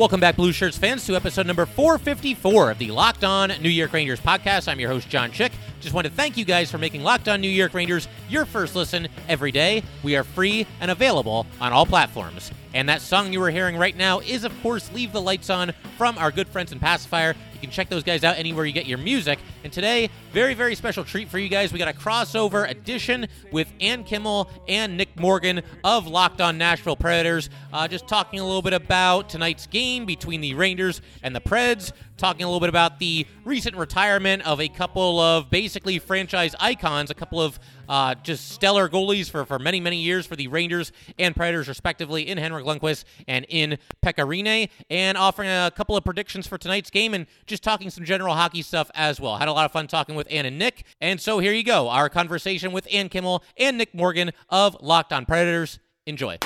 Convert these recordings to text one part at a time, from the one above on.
Welcome back, Blue Shirts fans, to episode number 454 of the Locked On New York Rangers podcast. I'm your host, John Chick. Just want to thank you guys for making Locked On New York Rangers your first listen every day. We are free and available on all platforms. And that song you are hearing right now is, of course, Leave the Lights On from our good friends in Pacifier. You can check those guys out anywhere you get your music. And today, very, very special treat for you guys. We got a crossover edition with Ann Kimmel and Nick Morgan of Locked On Nashville Predators. Uh, just talking a little bit about tonight's game between the Rangers and the Preds. Talking a little bit about the recent retirement of a couple of basically franchise icons, a couple of uh, just stellar goalies for, for many, many years for the Rangers and Predators, respectively, in Henrik Lundqvist and in Pekka Rinne, and offering a couple of predictions for tonight's game and just talking some general hockey stuff as well. Had a lot of fun talking with Ann and Nick. And so here you go, our conversation with Ann Kimmel and Nick Morgan of Locked On Predators. Enjoy.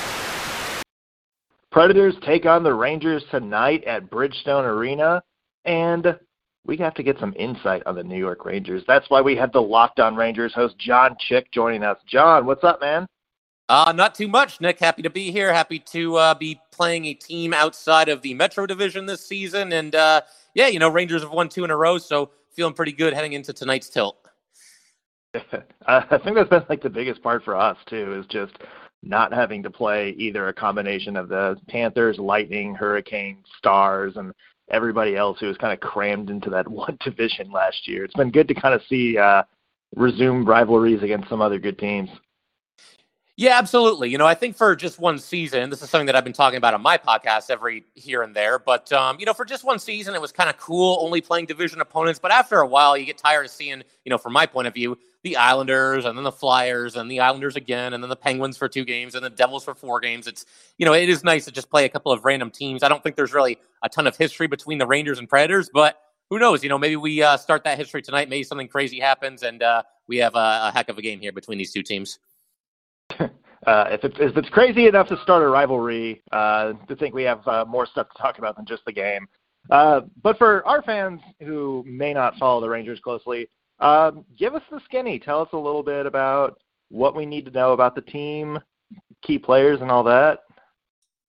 Predators take on the Rangers tonight at Bridgestone Arena, and we have to get some insight on the New York Rangers. That's why we have the Locked On Rangers host John Chick joining us. John, what's up, man? Uh, not too much, Nick. Happy to be here. Happy to uh, be playing a team outside of the Metro Division this season. And uh, yeah, you know, Rangers have won two in a row, so feeling pretty good heading into tonight's tilt. I think that's been like the biggest part for us too, is just not having to play either a combination of the Panthers, Lightning, Hurricane, Stars, and everybody else who was kind of crammed into that one division last year. It's been good to kind of see uh, resume rivalries against some other good teams. Yeah, absolutely. You know, I think for just one season, this is something that I've been talking about on my podcast every here and there. But um, you know, for just one season, it was kind of cool only playing division opponents. But after a while, you get tired of seeing, you know, from my point of view, the Islanders and then the Flyers and the Islanders again, and then the Penguins for two games and the Devils for four games. It's you know, it is nice to just play a couple of random teams. I don't think there's really a ton of history between the Rangers and Predators, but who knows? You know, maybe we uh, start that history tonight. Maybe something crazy happens, and uh, we have a, a heck of a game here between these two teams. Uh, if, it, if it's crazy enough to start a rivalry, uh, to think we have uh, more stuff to talk about than just the game. Uh, but for our fans who may not follow the Rangers closely, um, give us the skinny. Tell us a little bit about what we need to know about the team, key players, and all that.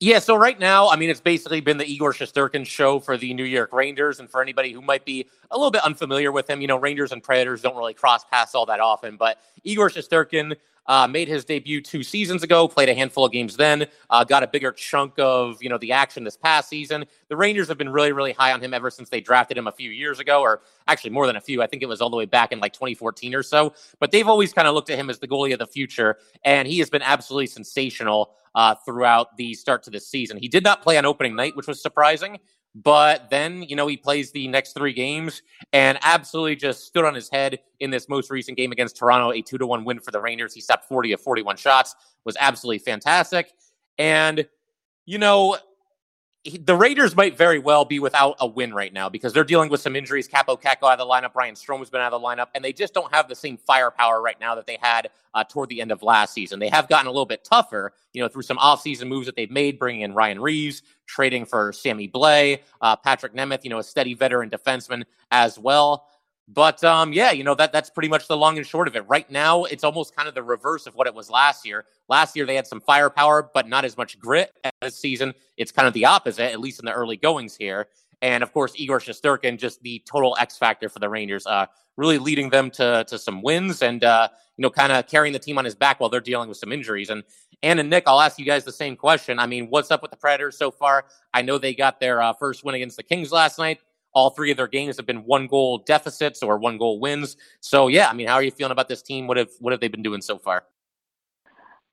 Yeah, so right now, I mean, it's basically been the Igor Shesterkin show for the New York Rangers. And for anybody who might be a little bit unfamiliar with him, you know, Rangers and Predators don't really cross paths all that often. But Igor Shesterkin uh, made his debut two seasons ago, played a handful of games then, uh, got a bigger chunk of you know the action this past season. The Rangers have been really, really high on him ever since they drafted him a few years ago, or actually more than a few. I think it was all the way back in like 2014 or so. But they've always kind of looked at him as the goalie of the future, and he has been absolutely sensational uh, throughout the start to this season. He did not play on opening night, which was surprising. But then, you know, he plays the next three games and absolutely just stood on his head in this most recent game against Toronto, a two to one win for the Rangers. He stopped 40 of 41 shots, was absolutely fantastic. And, you know, the Raiders might very well be without a win right now because they're dealing with some injuries. Kaapo Kakko out of the lineup, Ryan Strome's been out of the lineup, and they just don't have the same firepower right now that they had uh, toward the end of last season. They have gotten a little bit tougher, you know, through some offseason moves that they've made, bringing in Ryan Reaves, trading for Sammy Blais, uh, Patrik Nemeth, you know, a steady veteran defenseman as well. But um, yeah, you know that that's pretty much the long and short of it. Right now, it's almost kind of the reverse of what it was last year. Last year they had some firepower, but not as much grit. As this season, it's kind of the opposite, at least in the early goings here. And of course, Igor Shesterkin, just the total X factor for the Rangers, uh, really leading them to to some wins and uh, you know kind of carrying the team on his back while they're dealing with some injuries. And Ann and Nick, I'll ask you guys the same question. I mean, what's up with the Predators so far? I know they got their uh, first win against the Kings last night. All three of their games have been one goal deficits or one goal wins. So yeah, I mean, how are you feeling about this team? What have what have they been doing so far?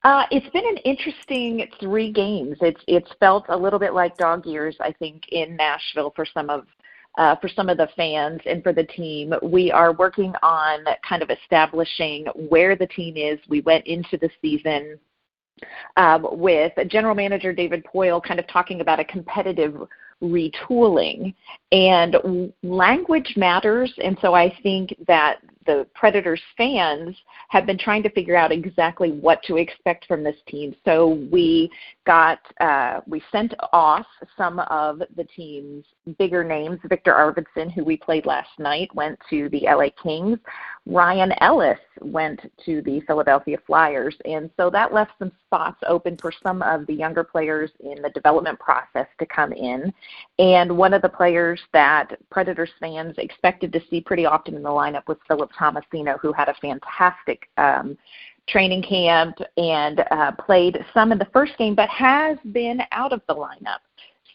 Uh, it's been an interesting three games. It's it's felt a little bit like dog years, I think, in Nashville for some of uh, for some of the fans and for the team. We are working on kind of establishing where the team is. We went into the season um, with General Manager David Poile kind of talking about a competitive retooling. And language matters. And so I think that the Predators fans have been trying to figure out exactly what to expect from this team. So we got uh, we sent off some of the team's bigger names. Viktor Arvidsson, who we played last night, went to the LA Kings. Ryan Ellis went to the Philadelphia Flyers, and so that left some spots open for some of the younger players in the development process to come in. And one of the players that Predators fans expected to see pretty often in the lineup was Philip Tomasino, who had a fantastic um, training camp and uh, played some in the first game, but has been out of the lineup.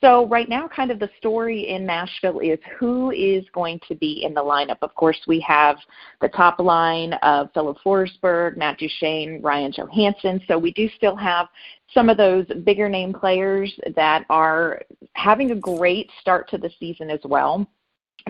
So right now, kind of the story in Nashville is who is going to be in the lineup. Of course, we have the top line of Filip Forsberg, Matt Duchene, Ryan Johansen. So we do still have some of those bigger name players that are having a great start to the season as well.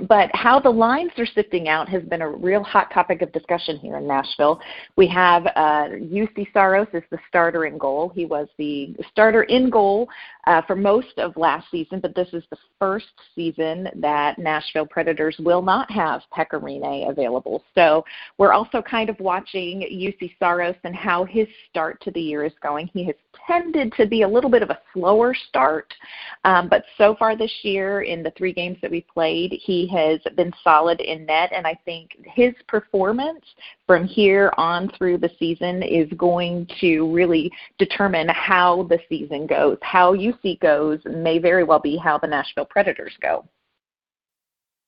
But how the lines are sifting out has been a real hot topic of discussion here in Nashville. We have uh, Juuse Saros as the starter in goal. He was the starter in goal uh, for most of last season, but this is the first season that Nashville Predators will not have Pekka Rinne available. So we're also kind of watching Juuse Saros and how his start to the year is going. He has tended to be a little bit of a slower start, um, but so far this year in the three games that we played, he has been solid in net, and I think his performance from here on through the season is going to really determine how the season goes. How Juuse goes may very well be how the Nashville Predators go.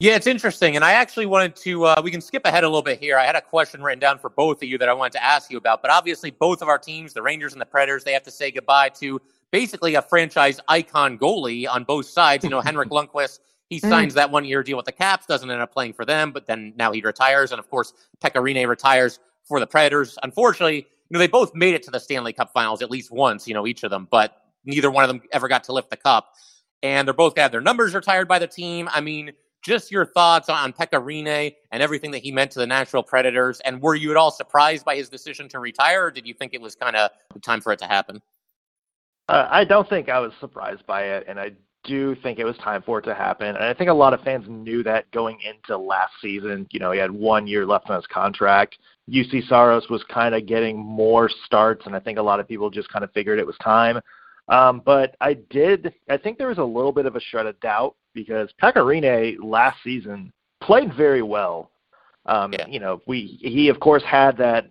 Yeah, it's interesting. And I actually wanted to, uh, we can skip ahead a little bit here. I had a question written down for both of you that I wanted to ask you about. But obviously, both of our teams, the Rangers and the Predators, they have to say goodbye to basically a franchise icon goalie on both sides. You know, Henrik Lundqvist, he mm. signs that one year deal with the Caps, doesn't end up playing for them, but then now he retires. And of course, Pekka Rinne retires for the Predators. Unfortunately, you know, they both made it to the Stanley Cup finals at least once, you know, each of them, but neither one of them ever got to lift the cup. And they're both got their numbers retired by the team. I mean, just your thoughts on Pekka Rinne and everything that he meant to the Nashville Predators. And were you at all surprised by his decision to retire, or did you think it was kind of time for it to happen? Uh, I don't think I was surprised by it, and I do think it was time for it to happen. And I think a lot of fans knew that going into last season. You know, he had one year left on his contract. Juuse Saros was kind of getting more starts, and I think a lot of people just kind of figured it was time. Um, but I did. I think there was a little bit of a shred of doubt because Pekka last season played very well. Um, yeah. You know, we he of course had that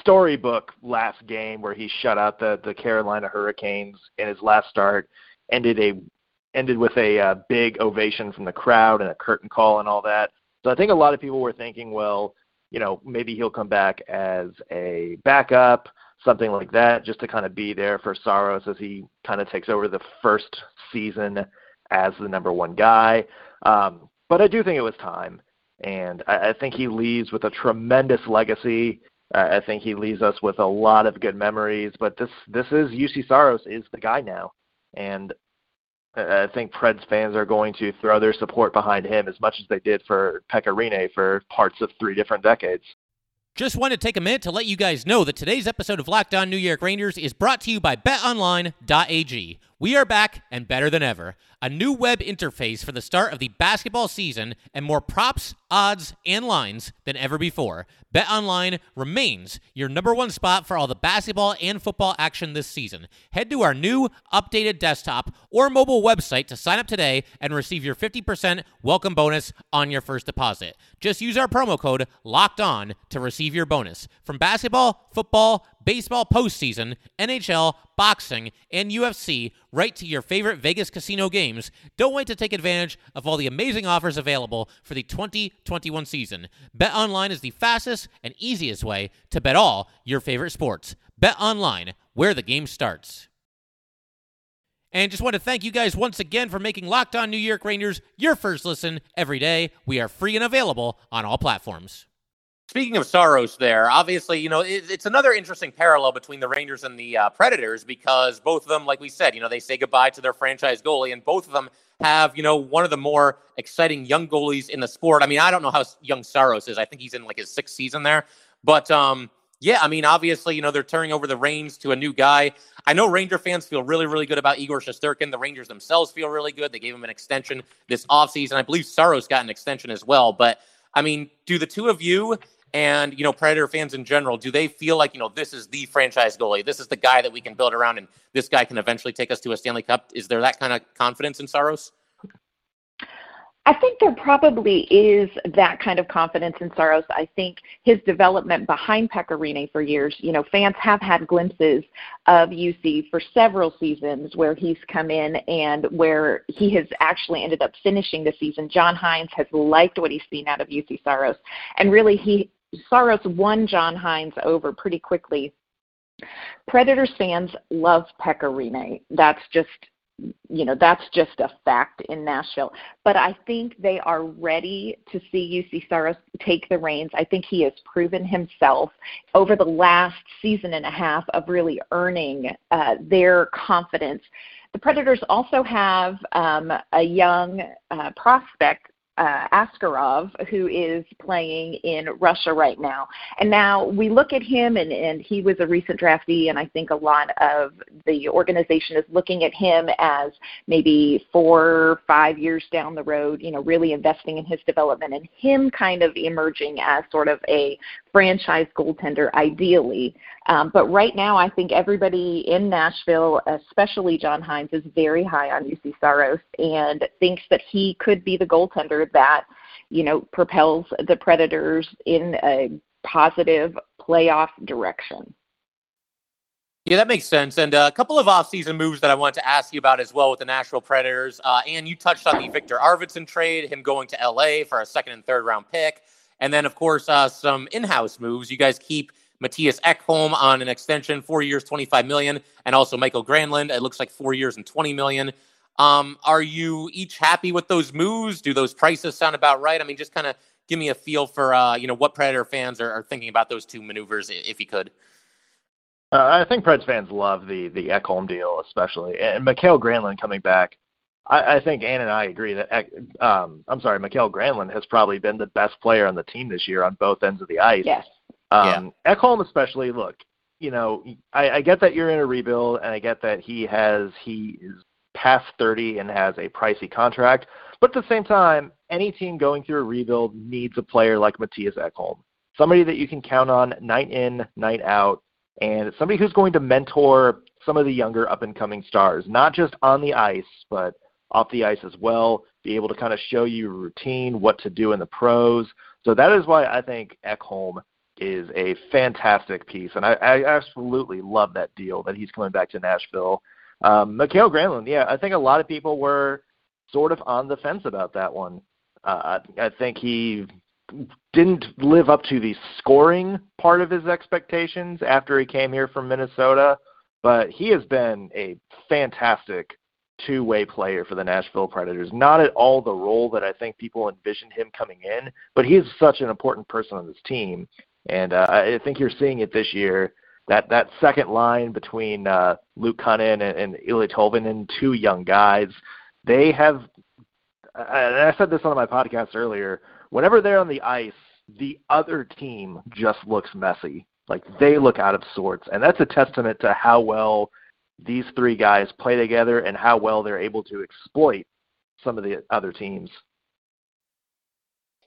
storybook last game where he shut out the the Carolina Hurricanes in his last start, ended a ended with a uh, big ovation from the crowd and a curtain call and all that. So I think a lot of people were thinking, well, you know, maybe he'll come back as a backup something like that, just to kind of be there for Saros as he kind of takes over the first season as the number one guy. Um, but I do think it was time, and I, I think he leaves with a tremendous legacy. Uh, I think he leaves us with a lot of good memories. But this this is Juuse Saros is the guy now, and I think Preds fans are going to throw their support behind him as much as they did for Pekka Rinne for parts of three different decades. Just wanted to take a minute to let you guys know that today's episode of Locked On New York Rangers is brought to you by BetOnline.ag. We are back and better than ever. A new web interface for the start of the basketball season and more props, odds, and lines than ever before. BetOnline remains your number one spot for all the basketball and football action this season. Head to our new updated desktop or mobile website to sign up today and receive your 50% welcome bonus on your first deposit. Just use our promo code LOCKED ON to receive your bonus. From basketball, football, baseball postseason, NHL, boxing, and UFC right to your favorite Vegas casino games. Don't wait to take advantage of all the amazing offers available for the 2021 season. Bet online is the fastest and easiest way to bet all your favorite sports. Bet online, where the game starts. And just want to thank you guys once again for making Locked On New York Rangers your first listen every day. We are free and available on all platforms. Speaking of Saros, there obviously, you know, it, it's another interesting parallel between the Rangers and the uh, Predators because both of them, like we said, you know, they say goodbye to their franchise goalie, and both of them have, you know, one of the more exciting young goalies in the sport. I mean, I don't know how young Saros is. I think he's in like his sixth season there, but um, Yeah, I mean, obviously, you know, they're turning over the reins to a new guy. I know Ranger fans feel really, really good about Igor Shesterkin. The Rangers themselves feel really good. They gave him an extension this offseason. I believe Saros got an extension as well. But, I mean, do the two of you and, you know, Predator fans in general, do they feel like, you know, this is the franchise goalie? This is the guy that we can build around and this guy can eventually take us to a Stanley Cup? Is there that kind of confidence in Saros? I think there probably is that kind of confidence in Saros. I think his development behind Pekka for years, you know, fans have had glimpses of Juuse for several seasons where he's come in and where he has actually ended up finishing the season. John Hynes has liked what he's seen out of Juuse Saros. And really he Saros won John Hynes over pretty quickly. Predators fans love Pekka Rinne. That's just you know that's just a fact in Nashville. But I think they are ready to see Juuse Saros take the reins. I think he has proven himself over the last season and a half of really earning uh, their confidence. The Predators also have um, a young uh, prospect uh, Askarov, who is playing in Russia right now. And now we look at him, and, and he was a recent draftee, and I think a lot of the organization is looking at him as maybe four, five years down the road, you know, really investing in his development and him kind of emerging as sort of a franchise goaltender ideally. Um, but right now, I think everybody in Nashville, especially John Hynes, is very high on Juuse Saros and thinks that he could be the goaltender that, you know, propels the Predators in a positive playoff direction. Yeah, that makes sense. And uh, a couple of offseason moves that I wanted to ask you about as well with the Nashville Predators. Uh, and you touched on the Viktor Arvidsson trade, him going to LA for a second and third round pick. And then, of course, uh, some in-house moves. You guys keep Mattias Ekholm on an extension, four years, twenty-five million, and also Michael Granlund. It looks like four years and twenty million. Um, are you each happy with those moves? Do those prices sound about right? I mean, just kind of give me a feel for uh, you know what Predator fans are, are, thinking about those two maneuvers, if you could. Uh, I think Preds fans love the the Ekholm deal, especially, and Mikael Granlund coming back. I, I think Ann and I agree that um, I'm sorry, Mikael Granlund has probably been the best player on the team this year on both ends of the ice. Yes. Um, yeah. Ekholm especially. Look, you know, I, I get that you're in a rebuild, and I get that he has he is past 30 and has a pricey contract. But at the same time, any team going through a rebuild needs a player like Mattias Ekholm, somebody that you can count on night in, night out, and somebody who's going to mentor some of the younger up and coming stars, not just on the ice, but off the ice as well, be able to kind of show you routine, what to do in the pros. So that is why I think Ekholm is a fantastic piece, and I, I absolutely love that deal that he's coming back to Nashville. Um, Mikael Granlund, yeah, I think a lot of people were sort of on the fence about that one. Uh, I think he didn't live up to the scoring part of his expectations after he came here from Minnesota, but he has been a fantastic two way player for the Nashville Predators. Not at all the role that I think people envisioned him coming in, but he is such an important person on this team. And uh, I think you're seeing it this year. That that second line between uh, Luke Kunin and, and Eeli Tolvanen, two young guys, they have. And I said this on my podcast earlier. Whenever they're on the ice, the other team just looks messy. Like they look out of sorts, and that's a testament to how well these three guys play together and how well they're able to exploit some of the other teams.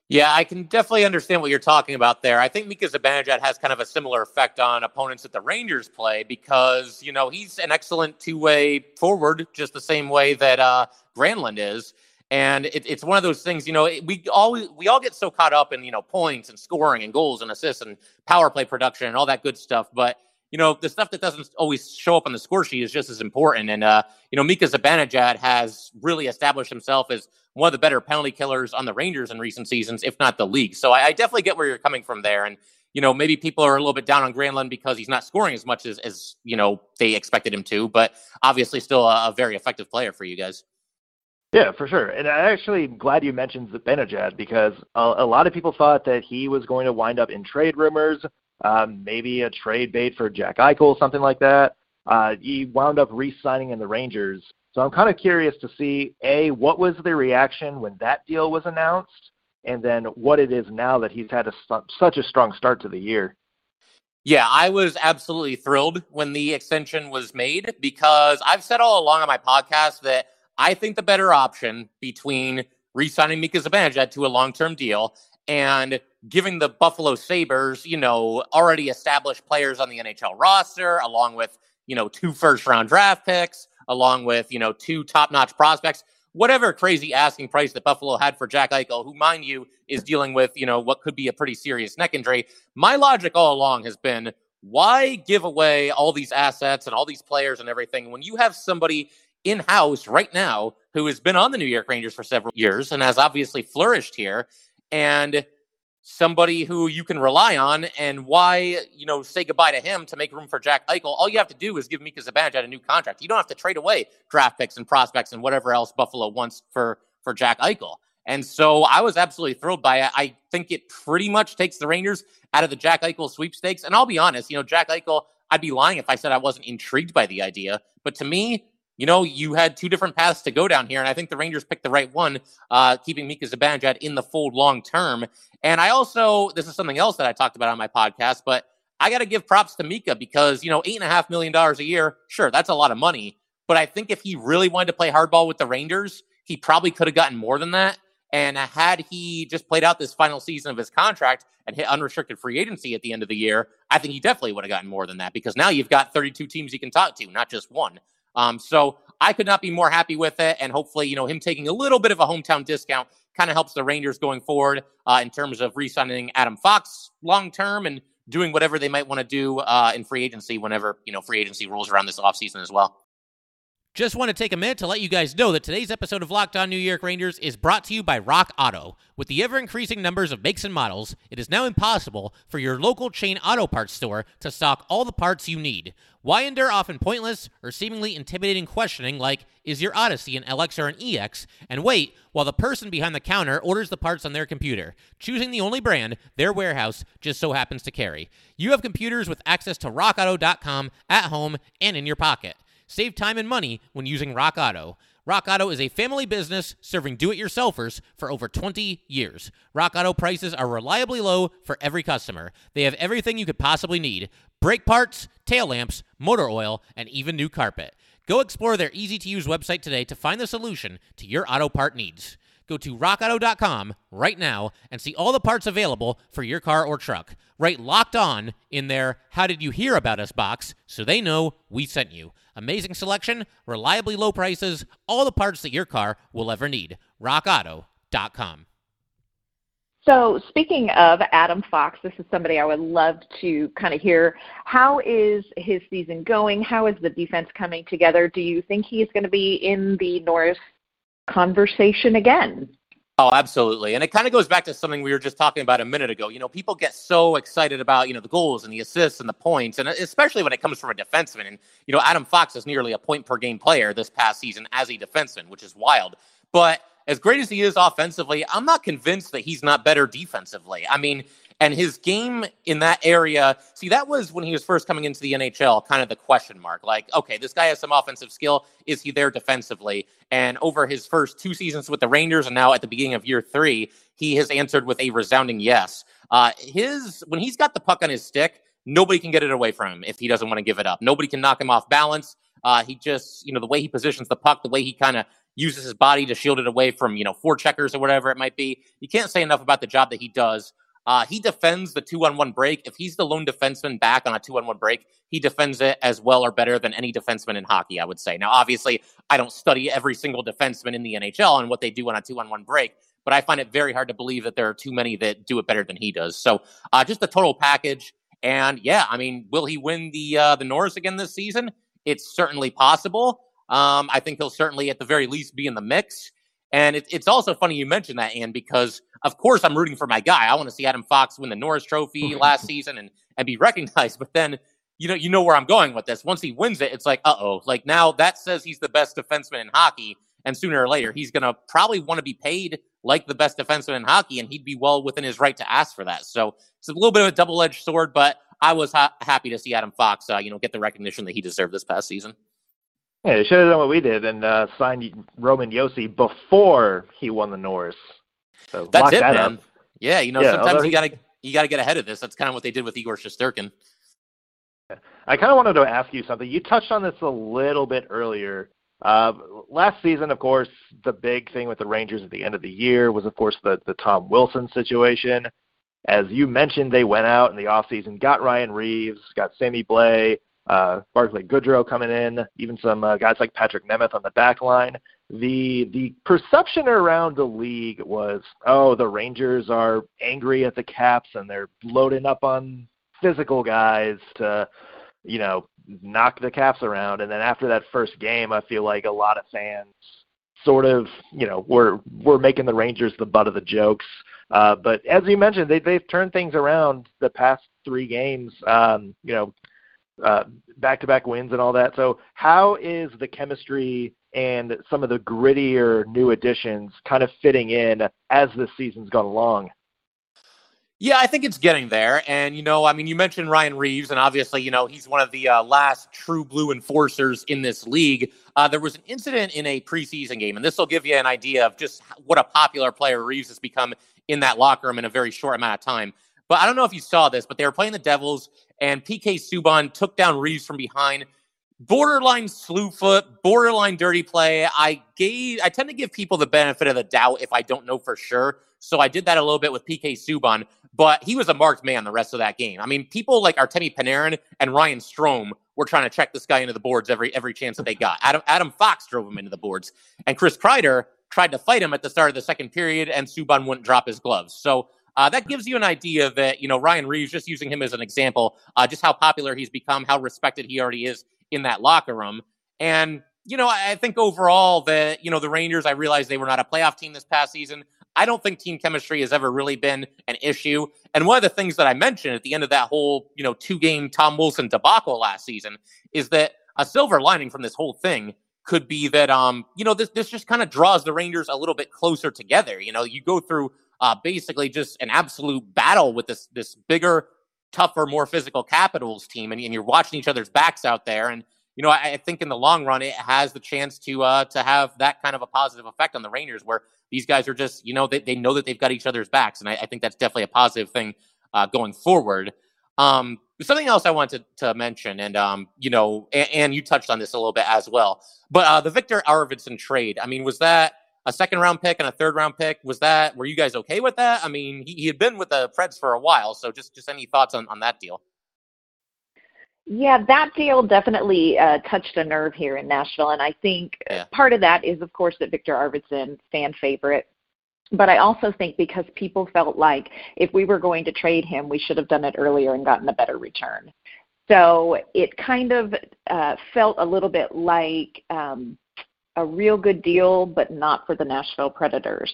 Yeah, I can definitely understand what you're talking about there. I think Mika Zibanejad has kind of a similar effect on opponents that the Rangers play because, you know, he's an excellent two-way forward, just the same way that uh, Granlund is. And it, it's one of those things, you know, we all we all get so caught up in you know points and scoring and goals and assists and power play production and all that good stuff, but you know, the stuff that doesn't always show up on the score sheet is just as important. And, uh, you know, Mika Zibanejad has really established himself as one of the better penalty killers on the Rangers in recent seasons, if not the league. So I, I definitely get where you're coming from there. And, you know, maybe people are a little bit down on Granlund because he's not scoring as much as, as you know, they expected him to, but obviously still a, a very effective player for you guys. Yeah, for sure. And I'm actually glad you mentioned Zibanejad because a, a lot of people thought that he was going to wind up in trade rumors um, maybe a trade bait for Jack Eichel, something like that. Uh, he wound up re-signing in the Rangers. So I'm kind of curious to see a what was the reaction when that deal was announced, and then what it is now that he's had a, such a strong start to the year. Yeah, I was absolutely thrilled when the extension was made because I've said all along on my podcast that I think the better option between re-signing Mika Zibanejad to a long-term deal and giving the Buffalo Sabres, you know, already established players on the NHL roster, along with, you know, two first-round draft picks, along with, you know, two top-notch prospects, whatever crazy asking price that Buffalo had for Jack Eichel, who, mind you, is dealing with, you know, what could be a pretty serious neck injury. My logic all along has been why give away all these assets and all these players and everything when you have somebody in house right now who has been on the New York Rangers for several years and has obviously flourished here and somebody who you can rely on and why, you know, say goodbye to him to make room for Jack Eichel. All you have to do is give Mika Zibanejad a new contract. You don't have to trade away draft picks and prospects and whatever else Buffalo wants for for Jack Eichel. And so I was absolutely thrilled by it. I think it pretty much takes the Rangers out of the Jack Eichel sweepstakes. And I'll be honest, you know, Jack Eichel, I'd be lying if I said I wasn't intrigued by the idea. But to me, you know, you had two different paths to go down here, and I think the Rangers picked the right one, uh, keeping Mika Zibanejad in the fold long term. And I also, this is something else that I talked about on my podcast, but I got to give props to Mika because, you know, eight and a half million dollars a year, sure, that's a lot of money. But I think if he really wanted to play hardball with the Rangers, he probably could have gotten more than that. And had he just played out this final season of his contract and hit unrestricted free agency at the end of the year, I think he definitely would have gotten more than that because now you've got 32 teams you can talk to, not just one. Um, so I could not be more happy with it. And hopefully, you know, him taking a little bit of a hometown discount kind of helps the Rangers going forward uh, in terms of re signing Adam Fox long term and doing whatever they might want to do uh, in free agency whenever, you know, free agency rolls around this offseason as well. Just want to take a minute to let you guys know that today's episode of Locked On New York Rangers is brought to you by Rock Auto. With the ever increasing numbers of makes and models, it is now impossible for your local chain auto parts store to stock all the parts you need. Why endure often pointless or seemingly intimidating questioning like, is your Odyssey an LX or an EX? And wait while the person behind the counter orders the parts on their computer, choosing the only brand their warehouse just so happens to carry. You have computers with access to rockauto.com at home and in your pocket. Save time and money when using Rock Auto. Rock Auto is a family business serving do it yourselfers for over 20 years. Rock Auto prices are reliably low for every customer. They have everything you could possibly need brake parts, tail lamps, motor oil, and even new carpet. Go explore their easy to use website today to find the solution to your auto part needs. Go to rockauto.com right now and see all the parts available for your car or truck. Write locked on in their How Did You Hear About Us box so they know we sent you. Amazing selection, reliably low prices, all the parts that your car will ever need. RockAuto.com. So, speaking of Adam Fox, this is somebody I would love to kind of hear. How is his season going? How is the defense coming together? Do you think he's going to be in the Norris conversation again? Oh, absolutely. And it kind of goes back to something we were just talking about a minute ago. You know, people get so excited about, you know, the goals and the assists and the points, and especially when it comes from a defenseman. And, you know, Adam Fox is nearly a point per game player this past season as a defenseman, which is wild. But as great as he is offensively, I'm not convinced that he's not better defensively. I mean, and his game in that area, see, that was when he was first coming into the NHL, kind of the question mark. Like, okay, this guy has some offensive skill. Is he there defensively? And over his first two seasons with the Rangers and now at the beginning of year three, he has answered with a resounding yes. Uh, his when he's got the puck on his stick, nobody can get it away from him if he doesn't want to give it up. Nobody can knock him off balance. Uh, he just, you know, the way he positions the puck, the way he kind of uses his body to shield it away from, you know, forecheckers or whatever it might be. You can't say enough about the job that he does. Uh, he defends the two on one break. If he's the lone defenseman back on a two on one break, he defends it as well or better than any defenseman in hockey, I would say. Now, obviously, I don't study every single defenseman in the NHL and what they do on a two on one break, but I find it very hard to believe that there are too many that do it better than he does. So, uh, just the total package. And yeah, I mean, will he win the uh, the Norris again this season? It's certainly possible. Um, I think he'll certainly, at the very least, be in the mix. And it, it's also funny you mentioned that, Ann, because of course I'm rooting for my guy. I want to see Adam Fox win the Norris Trophy last season and and be recognized. But then you know you know where I'm going with this. Once he wins it, it's like uh oh, like now that says he's the best defenseman in hockey, and sooner or later he's gonna probably want to be paid like the best defenseman in hockey, and he'd be well within his right to ask for that. So it's a little bit of a double edged sword, but I was ha- happy to see Adam Fox, uh, you know, get the recognition that he deserved this past season. Yeah, they should have done what we did and uh, signed Roman Josi before he won the Norris. So that's it, that man. Up. Yeah, you know, yeah, sometimes you gotta you gotta get ahead of this. That's kind of what they did with Igor Shesterkin. I kind of wanted to ask you something. You touched on this a little bit earlier. Uh, last season, of course, the big thing with the Rangers at the end of the year was, of course, the, the Tom Wilson situation. As you mentioned, they went out in the offseason, got Ryan Reaves, got Sammy Blais, uh, Barclay Goodrow coming in, even some uh, guys like Patrik Nemeth on the back line. The the perception around the league was, oh, the Rangers are angry at the Caps and they're loading up on physical guys to, you know, knock the Caps around. And then after that first game, I feel like a lot of fans sort of, you know, were were making the Rangers the butt of the jokes. Uh, but as you mentioned, they they've turned things around the past three games. Um, you know, uh, back-to-back wins and all that. So how is the chemistry and some of the grittier new additions kind of fitting in as the season's gone along? Yeah, I think it's getting there. And, you know, I mean, you mentioned Ryan Reaves, and obviously, you know, he's one of the uh, last true blue enforcers in this league. Uh, there was an incident in a preseason game, and this will give you an idea of just what a popular player Reaves has become in that locker room in a very short amount of time. But I don't know if you saw this, but they were playing the Devils, and PK Subban took down Reaves from behind. Borderline slew foot, borderline dirty play. I gave I tend to give people the benefit of the doubt if I don't know for sure. So I did that a little bit with PK Subban, but he was a marked man the rest of that game. I mean, people like Artemi Panarin and Ryan Strome were trying to check this guy into the boards every every chance that they got. Adam Adam Fox drove him into the boards, and Chris Kreider tried to fight him at the start of the second period, and Subban wouldn't drop his gloves. So uh, that gives you an idea that you know Ryan Reaves, just using him as an example, uh, just how popular he's become, how respected he already is in that locker room, and you know I think overall that you know the Rangers. I realize they were not a playoff team this past season. I don't think team chemistry has ever really been an issue. And one of the things that I mentioned at the end of that whole you know two game Tom Wilson debacle last season is that a silver lining from this whole thing could be that um you know this this just kind of draws the Rangers a little bit closer together. You know, you go through uh, basically just an absolute battle with this this bigger, tougher, more physical Capitals team, and, and you're watching each other's backs out there. And you know, I, I, think in the long run, it has the chance to uh, to have that kind of a positive effect on the Rangers, where these guys are just you know they, they know that they've got each other's backs, and I, I think that's definitely a positive thing uh, going forward. Um, something else I wanted to, mention, and um, you know, and, and, you touched on this a little bit as well, but uh, the Viktor Arvidsson trade. I mean, was that a second round pick and a third round pick. Was that were you guys okay with that? I mean, he, he had been with the Preds for a while, so just just any thoughts on, on that deal? Yeah, that deal definitely uh, touched a nerve here in Nashville, and I think yeah. part of that is, of course, that Viktor Arvidsson, fan favorite. But I also think because people felt like if we were going to trade him, we should have done it earlier and gotten a better return. So it kind of uh, felt a little bit like um, a real good deal, but not for the Nashville Predators.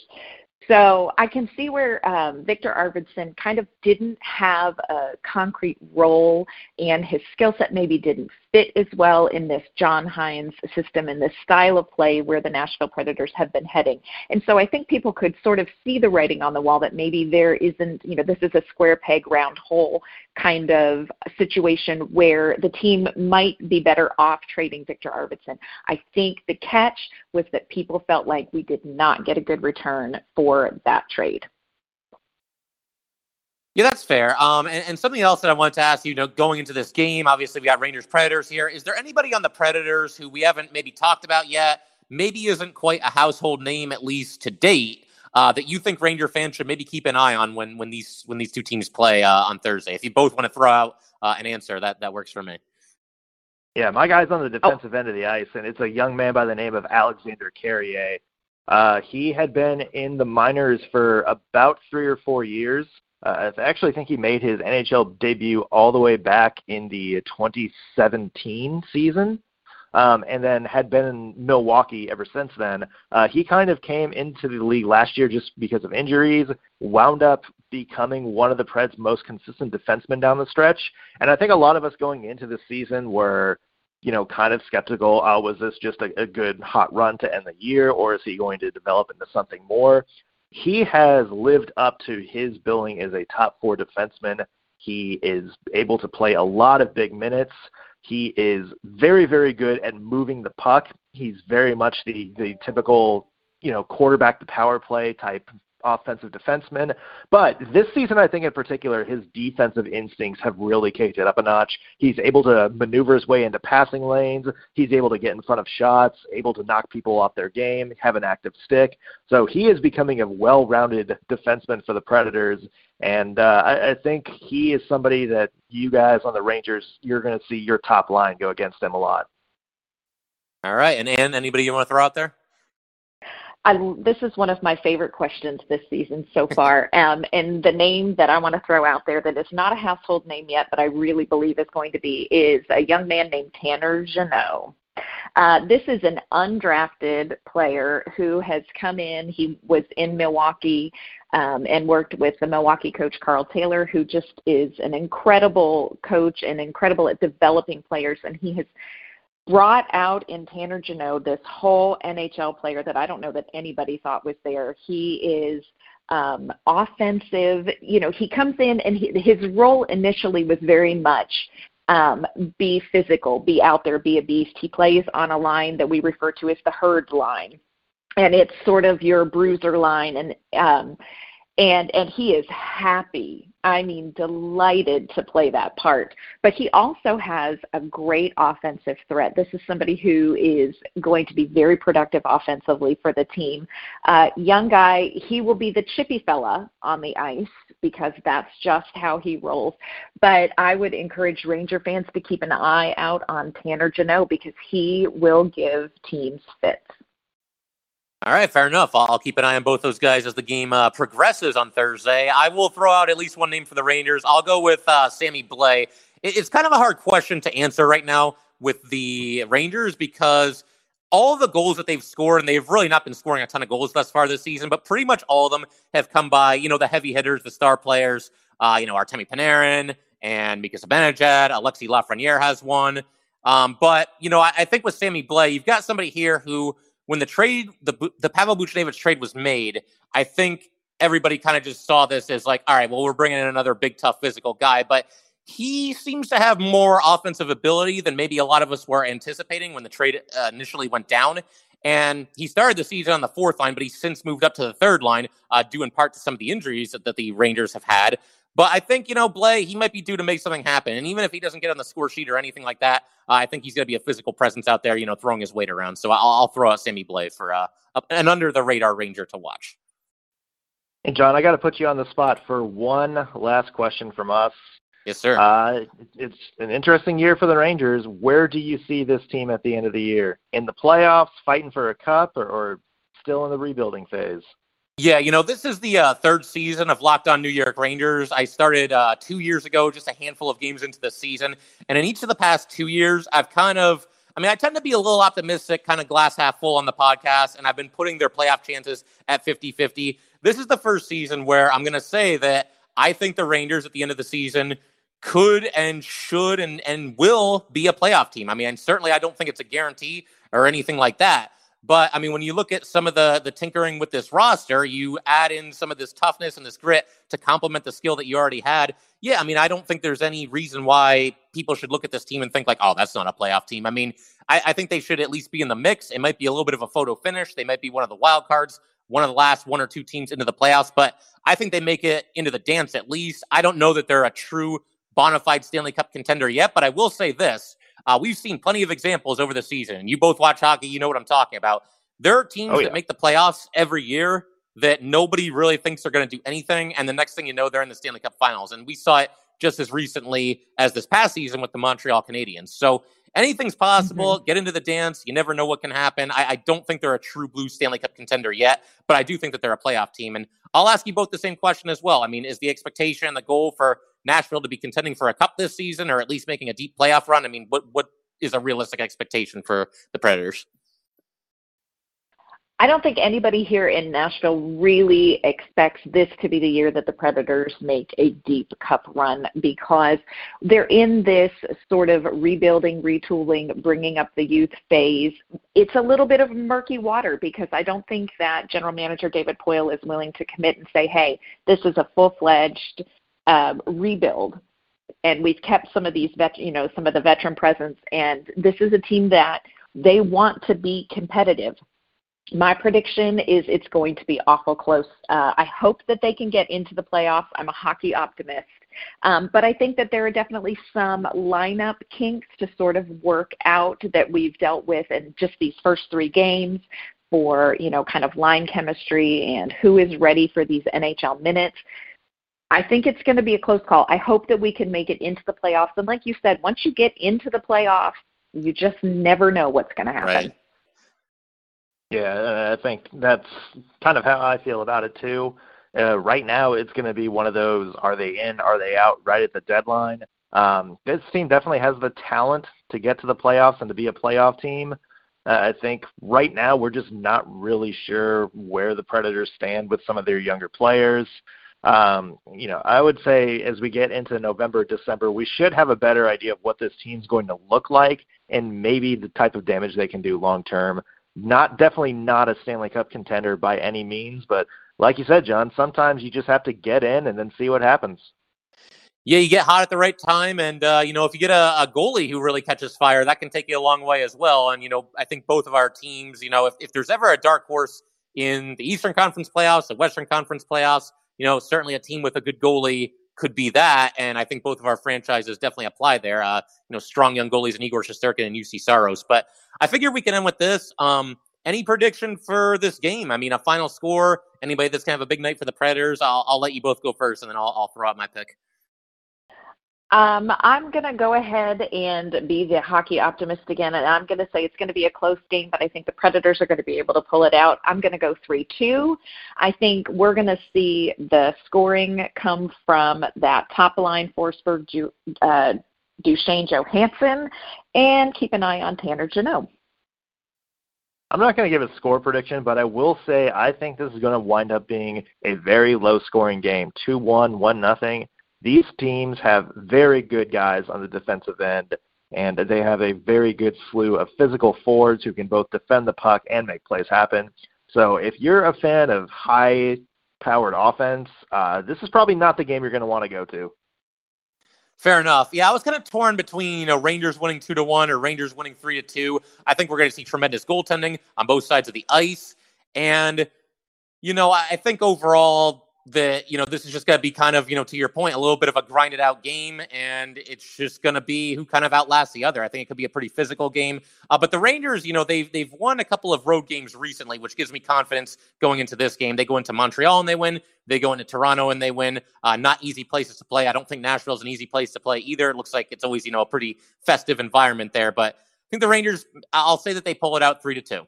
So I can see where um, Viktor Arvidsson kind of didn't have a concrete role, and his skill set maybe didn't fit as well in this John Hynes system and this style of play where the Nashville Predators have been heading. And so I think people could sort of see the writing on the wall that maybe there isn't, you know, this is a square peg round hole kind of situation where the team might be better off trading Viktor Arvidsson. I think the catch was that people felt like we did not get a good return for that trade. Yeah, that's fair. Um, and, and, something else that I wanted to ask you, you know, going into this game, obviously we got Rangers Predators here. Is there anybody on the Predators who we haven't maybe talked about yet, maybe isn't quite a household name at least to date, uh, that you think Ranger fans should maybe keep an eye on when when these when these two teams play uh, on Thursday? If you both want to throw out uh, an answer, that that works for me. Yeah, my guy's on the oh. defensive oh. end of the ice, and it's a young man by the name of Alexander Carrier. Uh, he had been in the minors for about three or four years. Uh, I actually think he made his NHL debut all the way back in the 2017 season, um, and then had been in Milwaukee ever since then. Uh, he kind of came into the league last year just because of injuries, wound up becoming one of the Preds' most consistent defensemen down the stretch. And I think a lot of us going into the season were, you know, kind of skeptical. Uh, was this just a, a good hot run to end the year, or is he going to develop into something more? he has lived up to his billing as a top four defenseman. He is able to play a lot of big minutes. He is very, very good at moving the puck. He's very much the the typical, you know, quarterback the power play type offensive defenseman. But this season, I think in particular, his defensive instincts have really kicked it up a notch. He's able to maneuver his way into passing lanes. He's able to get in front of shots, able to knock people off their game, have an active stick. So he is becoming a well-rounded defenseman for the Predators. And uh, I, I think he is somebody that you guys on the Rangers, you're going to see your top line go against him a lot. All right. And Ann, anybody you want to throw out there? I, this is one of my favorite questions this season so far. Um, and the name that I want to throw out there that is not a household name yet, but I really believe is going to be, is a young man named Tanner Jeannot. Uh, this is an undrafted player who has come in. He was in Milwaukee um, and worked with the Milwaukee coach Karl Taylor, who just is an incredible coach and incredible at developing players. And he has brought out in Tanner Jeannot this whole NHL player that I don't know that anybody thought was there. He is um, offensive. You know, he comes in and he, his role initially was very much um, be physical, be out there, be a beast. He plays on a line that we refer to as the herd line, and it's sort of your bruiser line, and um, and and he is happy I mean, delighted to play that part. But he also has a great offensive threat. This is somebody who is going to be very productive offensively for the team. Uh, young guy, he will be the chippy fella on the ice because that's just how he rolls. But I would encourage Ranger fans to keep an eye out on Tanner Jeannot because he will give teams fits. All right, fair enough. I'll keep an eye on both those guys as the game uh, progresses on Thursday. I will throw out at least one name for the Rangers. I'll go with uh, Sammy Blais. It's kind of a hard question to answer right now with the Rangers because all the goals that they've scored, and they've really not been scoring a ton of goals thus far this season, but pretty much all of them have come by, you know, the heavy hitters, the star players, uh, you know, Artemi Panarin and Mika Zibanejad. Alexi Lafreniere has one. Um, but, you know, I, I think with Sammy Blais, you've got somebody here who – when the trade, the the Pavel Buchnevich trade was made, I think everybody kind of just saw this as like, all right, well, we're bringing in another big, tough, physical guy, but he seems to have more offensive ability than maybe a lot of us were anticipating when the trade uh, initially went down. And he started the season on the fourth line, but he's since moved up to the third line, uh, due in part to some of the injuries that, that the Rangers have had. But I think, you know, Blais, he might be due to make something happen. And even if he doesn't get on the score sheet or anything like that, uh, I think he's going to be a physical presence out there, you know, throwing his weight around. So I'll, I'll throw out Sammy Blais for uh, an under the radar Ranger to watch. And John, I got to put you on the spot for one last question from us. Yes, sir. Uh, it's an interesting year for the Rangers. Where do you see this team at the end of the year? In the playoffs, fighting for a cup, or, or still in the rebuilding phase? Yeah, you know, this is the uh, third season of Locked On New York Rangers. I started uh, two years ago, just a handful of games into the season. And in each of the past two years, I've kind of, I mean, I tend to be a little optimistic, kind of glass half full on the podcast, and I've been putting their playoff chances at 50 50. This is the first season where I'm going to say that I think the Rangers at the end of the season could and should and, and will be a playoff team. I mean, certainly I don't think it's a guarantee or anything like that. But I mean, when you look at some of the the tinkering with this roster, you add in some of this toughness and this grit to complement the skill that you already had. Yeah, I mean, I don't think there's any reason why people should look at this team and think like, oh, that's not a playoff team. I mean, I, I think they should at least be in the mix. It might be a little bit of a photo finish. They might be one of the wild cards, one of the last one or two teams into the playoffs. But I think they make it into the dance at least. I don't know that they're a true bona fide Stanley Cup contender yet, but I will say this uh, we've seen plenty of examples over the season. You both watch hockey, you know what I'm talking about. There are teams oh, yeah. that make the playoffs every year that nobody really thinks are going to do anything, and the next thing you know, they're in the Stanley Cup Finals. And we saw it just as recently as this past season with the Montreal Canadiens. So anything's possible. Mm-hmm. Get into the dance. You never know what can happen. I, I, don't think they're a true blue Stanley Cup contender yet, but I do think that they're a playoff team. And I'll ask you both the same question as well. I mean, is the expectation, the goal for Nashville to be contending for a cup this season, or at least making a deep playoff run? I mean, what what is a realistic expectation for the Predators? I don't think anybody here in Nashville really expects this to be the year that the Predators make a deep cup run because they're in this sort of rebuilding, retooling, bringing up the youth phase. It's a little bit of murky water because I don't think that general manager David Poile is willing to commit and say, hey, this is a full fledged um, rebuild and we've kept some of these vet, you know, some of the veteran presence. And this is a team that they want to be competitive. my prediction is it's going to be awful close. Uh, I hope that they can get into the playoffs. I'm a hockey optimist. Um, but I think that there are definitely some lineup kinks to sort of work out that we've dealt with in just these first three games for, you know, kind of line chemistry and who is ready for these NHL minutes. I think it's going to be a close call. I hope that we can make it into the playoffs. And like you said, once you get into the playoffs, you just never know what's going to happen. Right. Yeah, I think that's kind of how I feel about it too. Uh, right now, it's going to be one of those: are they in? Are they out? Right at the deadline. Um, this team definitely has the talent to get to the playoffs and to be a playoff team. Uh, I think right now we're just not really sure where the Predators stand with some of their younger players. Um, you know, I would say as we get into November, December, we should have a better idea of what this team's going to look like and maybe the type of damage they can do long term. Not definitely not a Stanley Cup contender by any means, but like you said, John, sometimes you just have to get in and then see what happens. Yeah, you get hot at the right time, and uh, you know if you get a, a, goalie who really catches fire, that can take you a long way as well. And you know, I think both of our teams, you know, if, if there's ever a dark horse in the Eastern Conference playoffs, the Western Conference playoffs, you know, certainly a team with a good goalie could be that. And I think both of our franchises definitely apply there. Uh, you know, strong young goalies in Igor Shesterkin and Juuse Saros. But I figure we can end with this. Um, any prediction for this game? I mean, a final score. Anybody that's gonna have a big night for the Predators? I'll, I'll let you both go first, and then I'll, I'll throw out my pick. Um, I'm going to go ahead and be the hockey optimist again, and I'm going to say it's going to be a close game, but I think the Predators are going to be able to pull it out. I'm going to go 3 2. I think we're going to see the scoring come from that top line Forsberg, uh, Duchene Johansen, and keep an eye on Tanner Jeannot. I'm not going to give a score prediction, but I will say I think this is going to wind up being a very low scoring game 2 1, 1 nothing these teams have very good guys on the defensive end, and they have a very good slew of physical forwards who can both defend the puck and make plays happen. So if you're a fan of high powered offense, uh, this is probably not the game you're going to want to go to. Fair enough. Yeah, I was kind of torn between you know Rangers winning two to one or Rangers winning three to two. I think we're going to see tremendous goaltending on both sides of the ice, and you know I think overall that you know this is just going to be kind of you know to your point a little bit of a grinded out game and it's just going to be who kind of outlasts the other. I think it could be a pretty physical game. Uh, but the rangers you know they've they've won a couple of road games recently which gives me confidence going into this game. They go into montreal and they win. They go into toronto and they win. Uh, not easy places to play. I don't think nashville's an easy place to play either. It looks like it's always you know a pretty festive environment there but i think the rangers i'll say that they pull it out three to two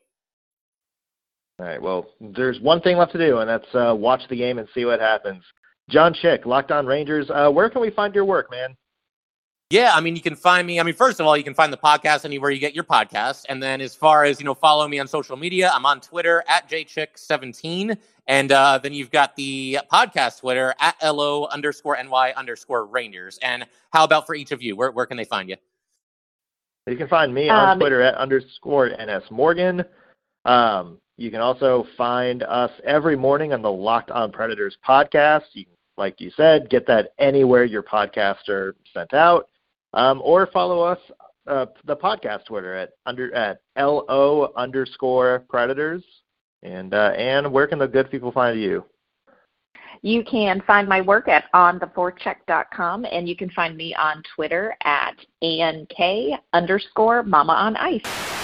all right. Well, there's one thing left to do, and that's uh, watch the game and see what happens. John Chick, Locked On Rangers. Uh, where can we find your work, man? Yeah, I mean, you can find me. I mean, first of all, you can find the podcast anywhere you get your podcast. And then, as far as you know, follow me on social media. I'm on Twitter at jchick17, and uh, then you've got the podcast Twitter at lo underscore ny underscore Rangers. And how about for each of you? Where where can they find you? You can find me on um, Twitter at underscore ns morgan. Um, you can also find us every morning on the Locked On Predators podcast. You can, like you said, get that anywhere your podcasts are sent out, um, or follow us uh, the podcast Twitter at under at lo underscore Predators. And uh, Anne, where can the good people find you? You can find my work at ontheforecheck.com, and you can find me on Twitter at ank underscore mama on ice.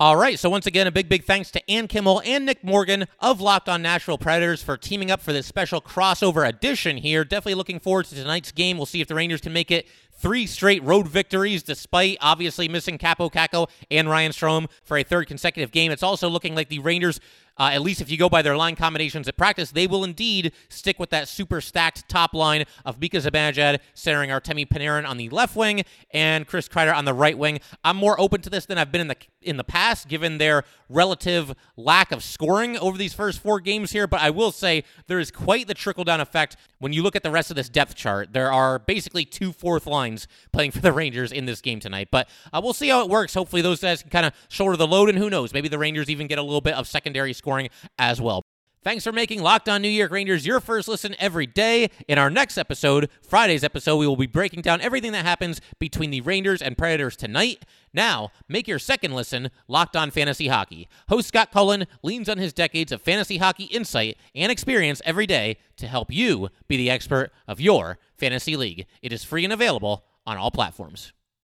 All right, so once again, a big, big thanks to Ann Kimmel and Nick Morgan of Locked On Nashville Predators for teaming up for this special crossover edition here. Definitely looking forward to tonight's game. We'll see if the Rangers can make it three straight road victories, despite obviously missing Kaapo Kakko and Ryan Strome for a third consecutive game. It's also looking like the Rangers uh, at least if you go by their line combinations at practice, they will indeed stick with that super stacked top line of Mika Zibanejad centering Artemi Panarin on the left wing and Chris Kreider on the right wing. I'm more open to this than I've been in the in the past, given their relative lack of scoring over these first four games here. But I will say there is quite the trickle down effect when you look at the rest of this depth chart. There are basically two fourth lines playing for the Rangers in this game tonight. But uh, we'll see how it works. Hopefully, those guys can kind of shoulder the load, and who knows, maybe the Rangers even get a little bit of secondary scoring as well. Thanks for making Locked On New York Rangers your first listen every day. In our next episode, Friday's episode, we will be breaking down everything that happens between the Rangers and Predators tonight. Now, make your second listen Locked On Fantasy Hockey. Host Scott Cullen leans on his decades of fantasy hockey insight and experience every day to help you be the expert of your fantasy league. It is free and available on all platforms.